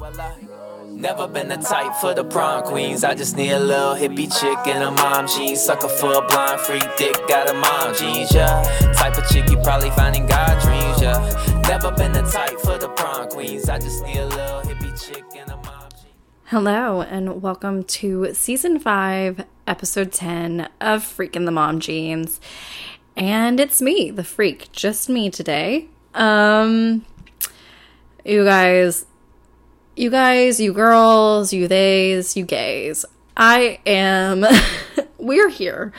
Never been the type for the prom queens. I just need a little hippie chick and a mom jeans. Sucker for a blind freak dick, got a mom jeans, yeah. Type of chick you probably find in God dreams, yeah. Never been the type for the prom queens. I just need a little hippie chick and a mom jeans. Hello, and welcome to season five, episode 10 of Freak in the Mom Jeans. And it's me, the freak, just me today. Um, you guys, you guys, you girls, you theys, you gays. I am, we're here.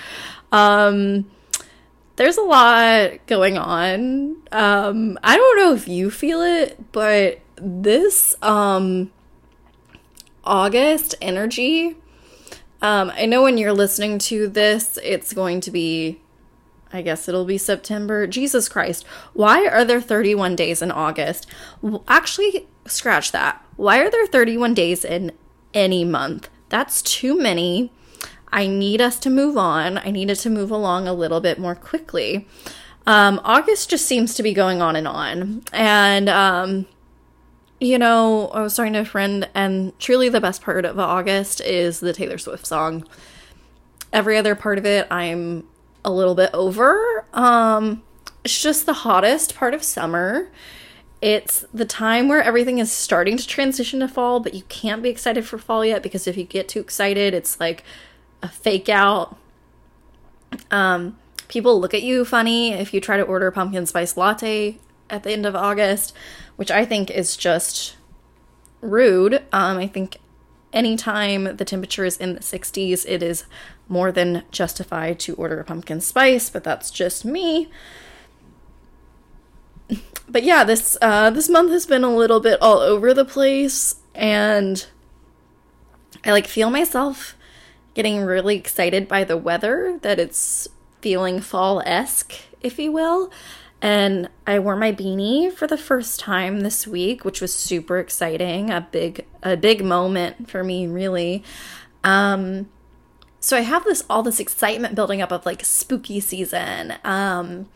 Um, there's a lot going on. Um, I don't know if you feel it, but this, um, August energy, um, I know when you're listening to this, it's going to be, I guess it'll be September. Jesus Christ. Why are there 31 days in August? Actually, scratch that. Why are there 31 days in any month? That's too many. I need us to move on. I needed to move along a little bit more quickly. Um, August just seems to be going on and on. And, um, you know, I was talking to a friend, and truly the best part of August is the Taylor Swift song. Every other part of it, I'm a little bit over. Um, it's just the hottest part of summer. It's the time where everything is starting to transition to fall, but you can't be excited for fall yet because if you get too excited, it's like a fake out. Um, people look at you funny if you try to order a pumpkin spice latte at the end of August, which I think is just rude. Um, I think anytime the temperature is in the 60s, it is more than justified to order a pumpkin spice, but that's just me. But yeah, this uh, this month has been a little bit all over the place, and I like feel myself getting really excited by the weather that it's feeling fall esque, if you will. And I wore my beanie for the first time this week, which was super exciting. A big a big moment for me, really. Um so I have this all this excitement building up of like spooky season, um,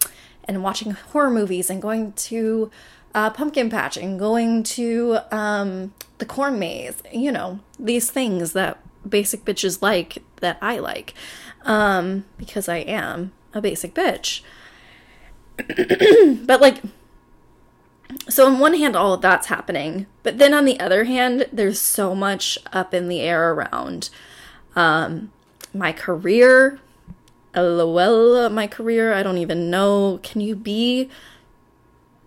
and watching horror movies and going to uh, pumpkin patch and going to um, the corn maze. You know these things that basic bitches like that I like, um, because I am a basic bitch. but like so on one hand all of that's happening but then on the other hand there's so much up in the air around um my career lol my career i don't even know can you be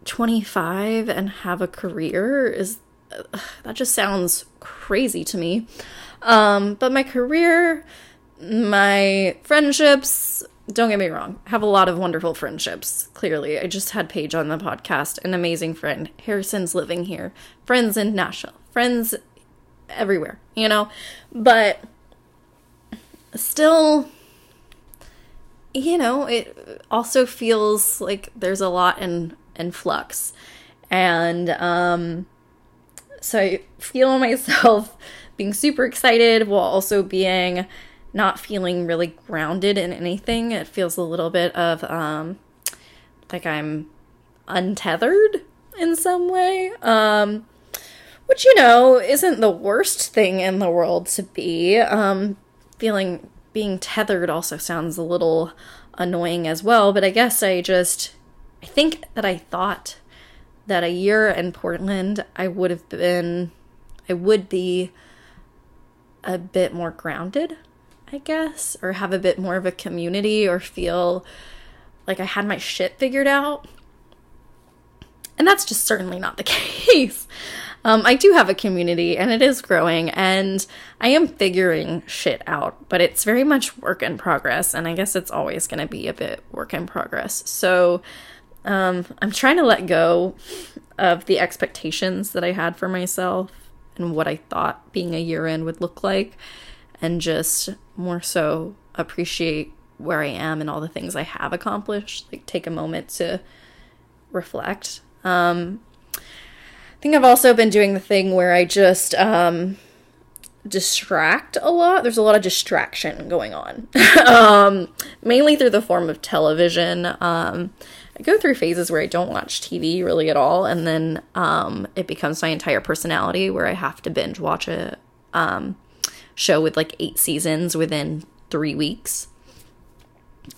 25 and have a career is that just sounds crazy to me um but my career my friendships don't get me wrong, I have a lot of wonderful friendships. Clearly, I just had Paige on the podcast, an amazing friend. Harrison's living here, friends in Nashville, friends everywhere, you know? But still, you know, it also feels like there's a lot in, in flux. And um, so I feel myself being super excited while also being not feeling really grounded in anything. It feels a little bit of um, like I'm untethered in some way. Um, which, you know, isn't the worst thing in the world to be. Um, feeling being tethered also sounds a little annoying as well, but I guess I just, I think that I thought that a year in Portland, I would have been, I would be a bit more grounded I guess, or have a bit more of a community or feel like I had my shit figured out. And that's just certainly not the case. Um, I do have a community and it is growing and I am figuring shit out, but it's very much work in progress. And I guess it's always going to be a bit work in progress. So um, I'm trying to let go of the expectations that I had for myself and what I thought being a year in would look like and just more so appreciate where I am and all the things I have accomplished. Like take a moment to reflect. Um, think I've also been doing the thing where I just um, distract a lot. There's a lot of distraction going on, um, mainly through the form of television. Um, I go through phases where I don't watch TV really at all, and then um, it becomes my entire personality where I have to binge watch a um, show with like eight seasons within three weeks,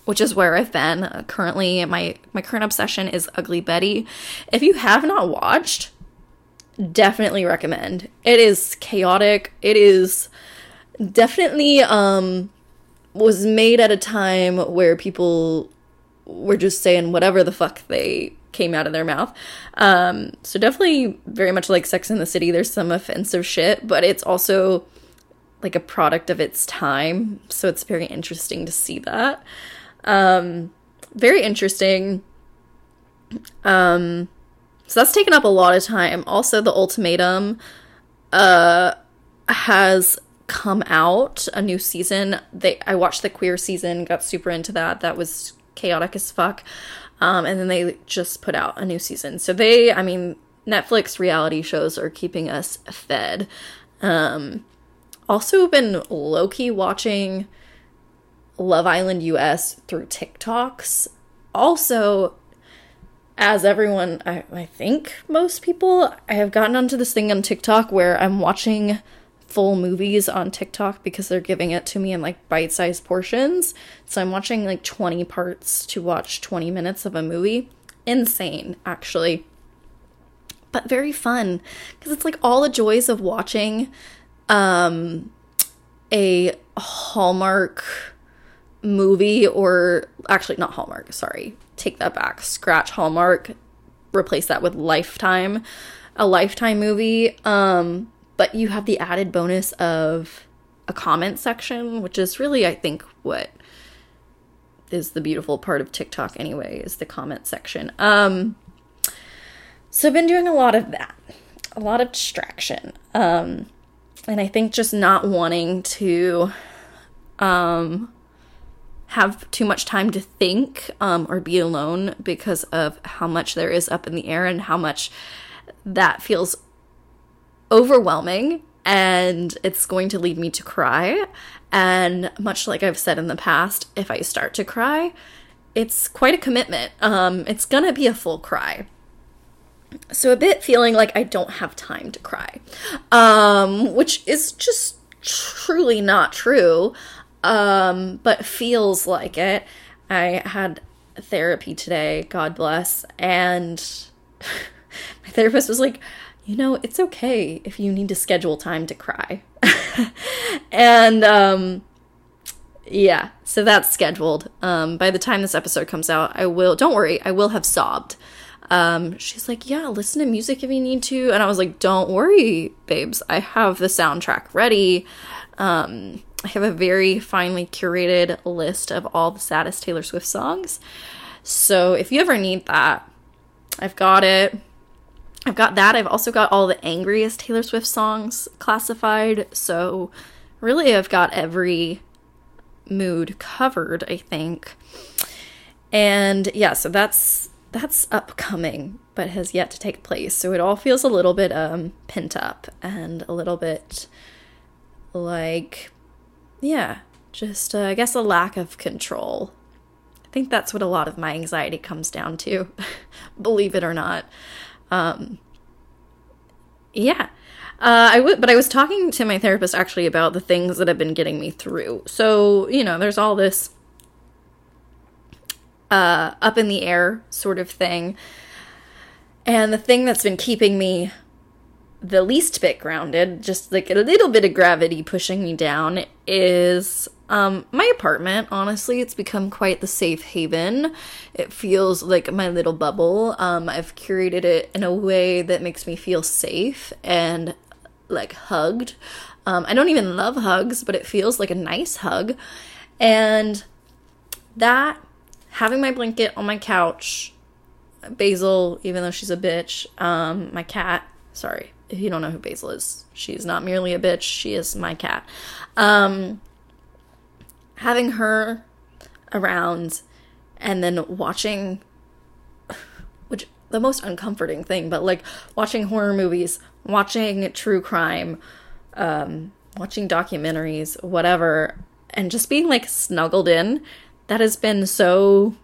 which is where I've been currently. My my current obsession is Ugly Betty. If you have not watched, definitely recommend. It is chaotic. It is definitely um was made at a time where people were just saying whatever the fuck they came out of their mouth. Um, so definitely very much like Sex in the City, there's some offensive shit, but it's also like a product of its time. So it's very interesting to see that. Um, very interesting. Um, so that's taken up a lot of time. Also, the ultimatum uh, has come out a new season. They I watched the queer season, got super into that. That was chaotic as fuck. Um, and then they just put out a new season. So they, I mean, Netflix reality shows are keeping us fed. Um, also been low key watching Love Island US through TikToks. Also, as everyone, I, I think most people, I have gotten onto this thing on TikTok where I'm watching full movies on TikTok because they're giving it to me in like bite sized portions. So I'm watching like 20 parts to watch 20 minutes of a movie. Insane, actually. But very fun because it's like all the joys of watching um, a Hallmark movie or actually not Hallmark, sorry. Take that back. Scratch Hallmark, replace that with Lifetime. A Lifetime movie. Um but you have the added bonus of a comment section, which is really, I think, what is the beautiful part of TikTok anyway, is the comment section. Um, so I've been doing a lot of that, a lot of distraction. Um, and I think just not wanting to um, have too much time to think um, or be alone because of how much there is up in the air and how much that feels overwhelming and it's going to lead me to cry. And much like I've said in the past, if I start to cry, it's quite a commitment. Um, it's gonna be a full cry. So a bit feeling like I don't have time to cry, um, which is just truly not true, um, but feels like it. I had therapy today, God bless, and my therapist was like, you know, it's okay if you need to schedule time to cry. and um yeah, so that's scheduled. Um by the time this episode comes out, I will don't worry, I will have sobbed. Um she's like, "Yeah, listen to music if you need to." And I was like, "Don't worry, babes. I have the soundtrack ready." Um I have a very finely curated list of all the saddest Taylor Swift songs. So if you ever need that, I've got it. I've got that. I've also got all the angriest Taylor Swift songs classified. So, really, I've got every mood covered, I think. And yeah, so that's that's upcoming, but has yet to take place. So it all feels a little bit um pent up and a little bit like yeah, just uh, I guess a lack of control. I think that's what a lot of my anxiety comes down to, believe it or not. Um, yeah. Uh, I would, but I was talking to my therapist actually about the things that have been getting me through. So you know, there's all this uh, up in the air sort of thing, and the thing that's been keeping me the least bit grounded, just like a little bit of gravity pushing me down, is um, my apartment, honestly, it's become quite the safe haven. It feels like my little bubble. Um, I've curated it in a way that makes me feel safe and like hugged. Um, I don't even love hugs, but it feels like a nice hug. And that, having my blanket on my couch, Basil, even though she's a bitch, um, my cat, sorry, if you don't know who Basil is, she's not merely a bitch, she is my cat. Um, having her around and then watching which the most uncomforting thing but like watching horror movies watching true crime um watching documentaries whatever and just being like snuggled in that has been so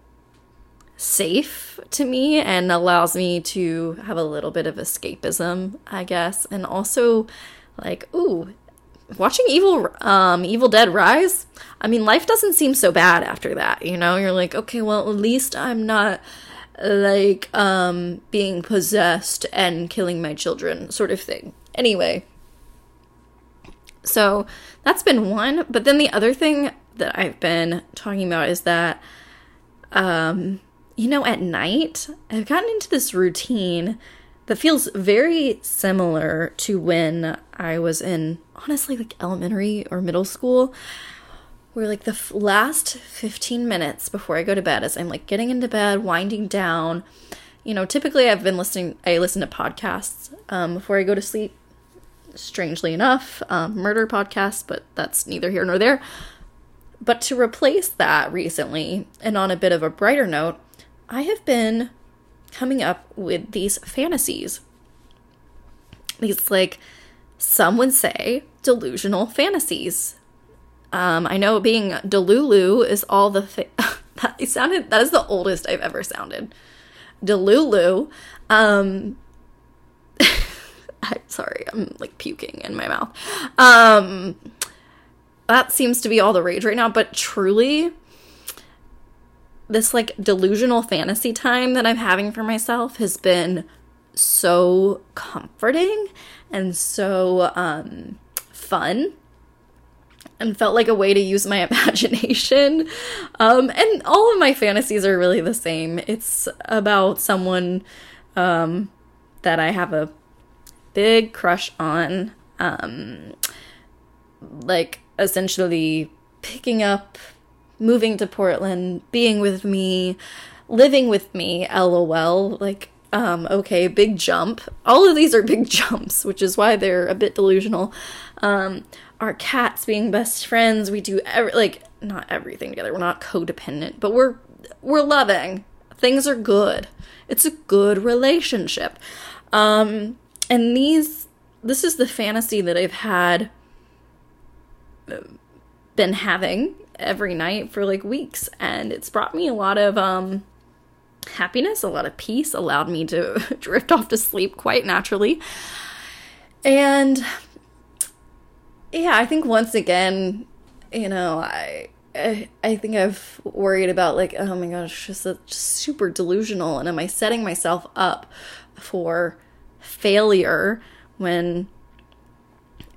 safe to me and allows me to have a little bit of escapism, I guess. And also like, ooh, watching Evil um Evil Dead Rise, I mean life doesn't seem so bad after that, you know? You're like, okay, well at least I'm not like um being possessed and killing my children sort of thing. Anyway, so that's been one, but then the other thing that I've been talking about is that um you know at night I've gotten into this routine that feels very similar to when I was in honestly like elementary or middle school where like the f- last 15 minutes before I go to bed as I'm like getting into bed, winding down, you know, typically I've been listening I listen to podcasts um, before I go to sleep. Strangely enough, um, murder podcasts, but that's neither here nor there. But to replace that recently, and on a bit of a brighter note, I have been coming up with these fantasies. These, like, some would say, delusional fantasies. Um, I know being Delulu is all the fa- that sounded that is the oldest I've ever sounded. Delulu. Um, I'm sorry, I'm like puking in my mouth. Um, that seems to be all the rage right now, but truly, this like delusional fantasy time that I'm having for myself has been so comforting and so um, fun and felt like a way to use my imagination. Um, and all of my fantasies are really the same. It's about someone um, that I have a big crush on, um, like essentially picking up moving to Portland, being with me, living with me, lol. Like, um, okay, big jump. All of these are big jumps, which is why they're a bit delusional. Um, our cats being best friends, we do every, like not everything together. We're not codependent, but we're we're loving. Things are good. It's a good relationship. Um, and these this is the fantasy that I've had uh, been having every night for like weeks and it's brought me a lot of um happiness, a lot of peace, allowed me to drift off to sleep quite naturally. And yeah, I think once again, you know, I I, think I've worried about like, oh my gosh, just, a, just super delusional, and am I setting myself up for failure when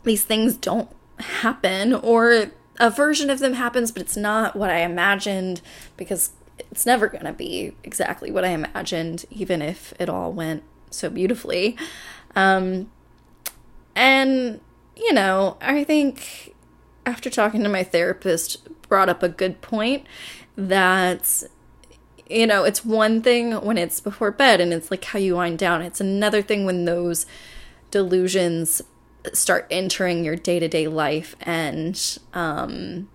these things don't happen, or a version of them happens, but it's not what I imagined because it's never going to be exactly what I imagined, even if it all went so beautifully. Um, and, you know, I think after talking to my therapist, brought up a good point that, you know, it's one thing when it's before bed and it's like how you wind down. It's another thing when those delusions start entering your day to day life and um,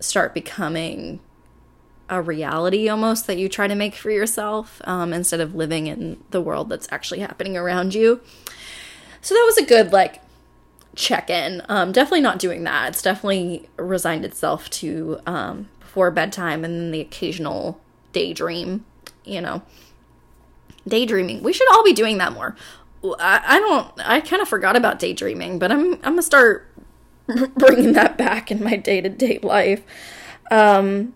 start becoming a reality almost that you try to make for yourself um, instead of living in the world that's actually happening around you. So that was a good, like, check in. Um, definitely not doing that. It's definitely resigned itself to um, before bedtime and then the occasional daydream, you know. Daydreaming. We should all be doing that more. I, I don't. I kind of forgot about daydreaming, but I'm I'm gonna start bringing that back in my day to day life. Um,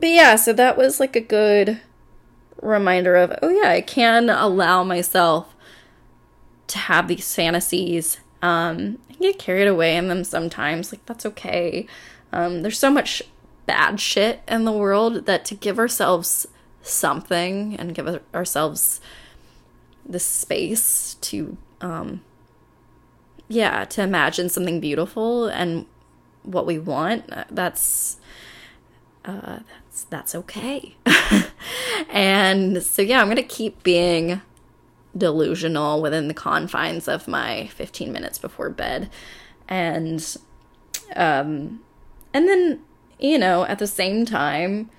but yeah, so that was like a good reminder of oh yeah, I can allow myself to have these fantasies. Um, I get carried away in them sometimes. Like that's okay. Um, there's so much bad shit in the world that to give ourselves something and give ourselves the space to um yeah to imagine something beautiful and what we want that's uh that's that's okay. And so yeah i'm gonna keep being delusional within the confines of my 15 minutes before bed. And um and then you know at the same time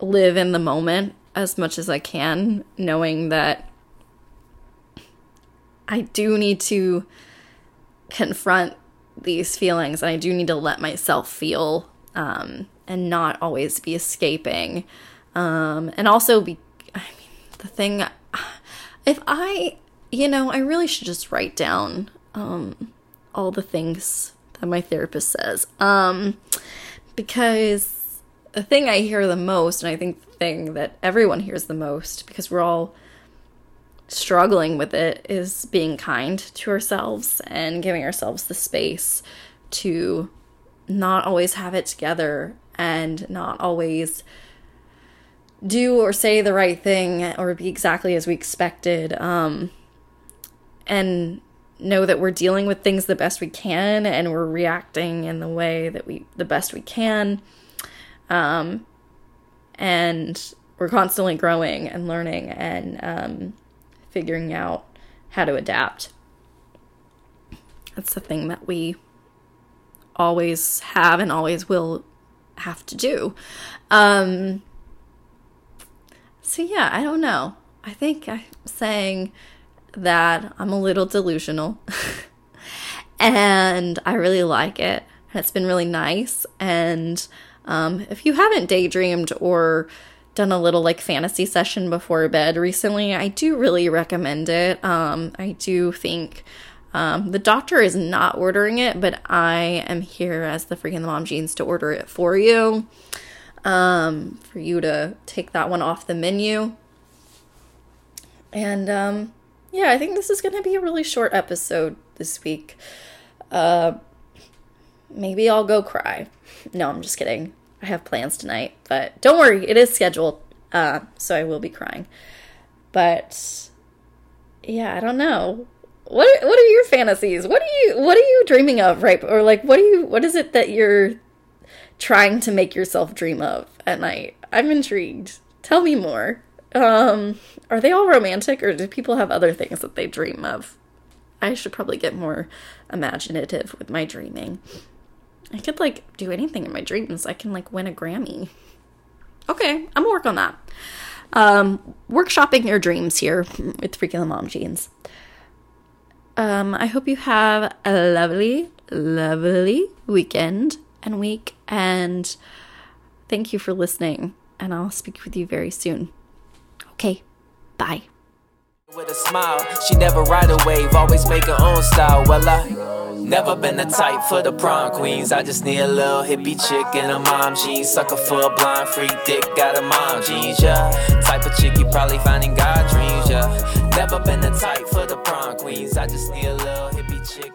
live in the moment as much as i can knowing that I do need to confront these feelings and I do need to let myself feel um, and not always be escaping Um, and also be, I mean, the thing, if I, you know, I really should just write down, um, all the things that my therapist says. Um, because the thing I hear the most, and I think the thing that everyone hears the most, because we're all struggling with it, is being kind to ourselves and giving ourselves the space to not always have it together and not always do or say the right thing or be exactly as we expected um, and know that we're dealing with things the best we can and we're reacting in the way that we the best we can um, and we're constantly growing and learning and um, figuring out how to adapt that's the thing that we always have and always will have to do. Um, so, yeah, I don't know. I think I'm saying that I'm a little delusional and I really like it. And it's been really nice. And um, if you haven't daydreamed or done a little like fantasy session before bed recently, I do really recommend it. Um, I do think um, the doctor is not ordering it, but I am here as the freaking mom jeans to order it for you. Um, for you to take that one off the menu. And um, yeah, I think this is going to be a really short episode this week. Uh, maybe I'll go cry. No, I'm just kidding. I have plans tonight, but don't worry, it is scheduled. Uh, so I will be crying. But yeah, I don't know what what are your fantasies? What are you what are you dreaming of, right? Or like what are you what is it that you're trying to make yourself dream of at night? I'm intrigued. Tell me more. Um are they all romantic or do people have other things that they dream of? I should probably get more imaginative with my dreaming. I could like do anything in my dreams. I can like win a Grammy. Okay, I'm gonna work on that. Um, workshopping your dreams here with Freak in the Mom Jeans. Um, I hope you have a lovely, lovely weekend and week. And thank you for listening. And I'll speak with you very soon. Okay, bye. With a smile, she never ride a wave, always make her own style. Well, I never been the type for the prom queens. I just need a little hippie chick and a mom jeans. Sucker for a blind freak dick, got a mom jeans, yeah. Type of chick you probably find in God dreams, yeah. Never been the type for the prom queens. I just need a little hippie chick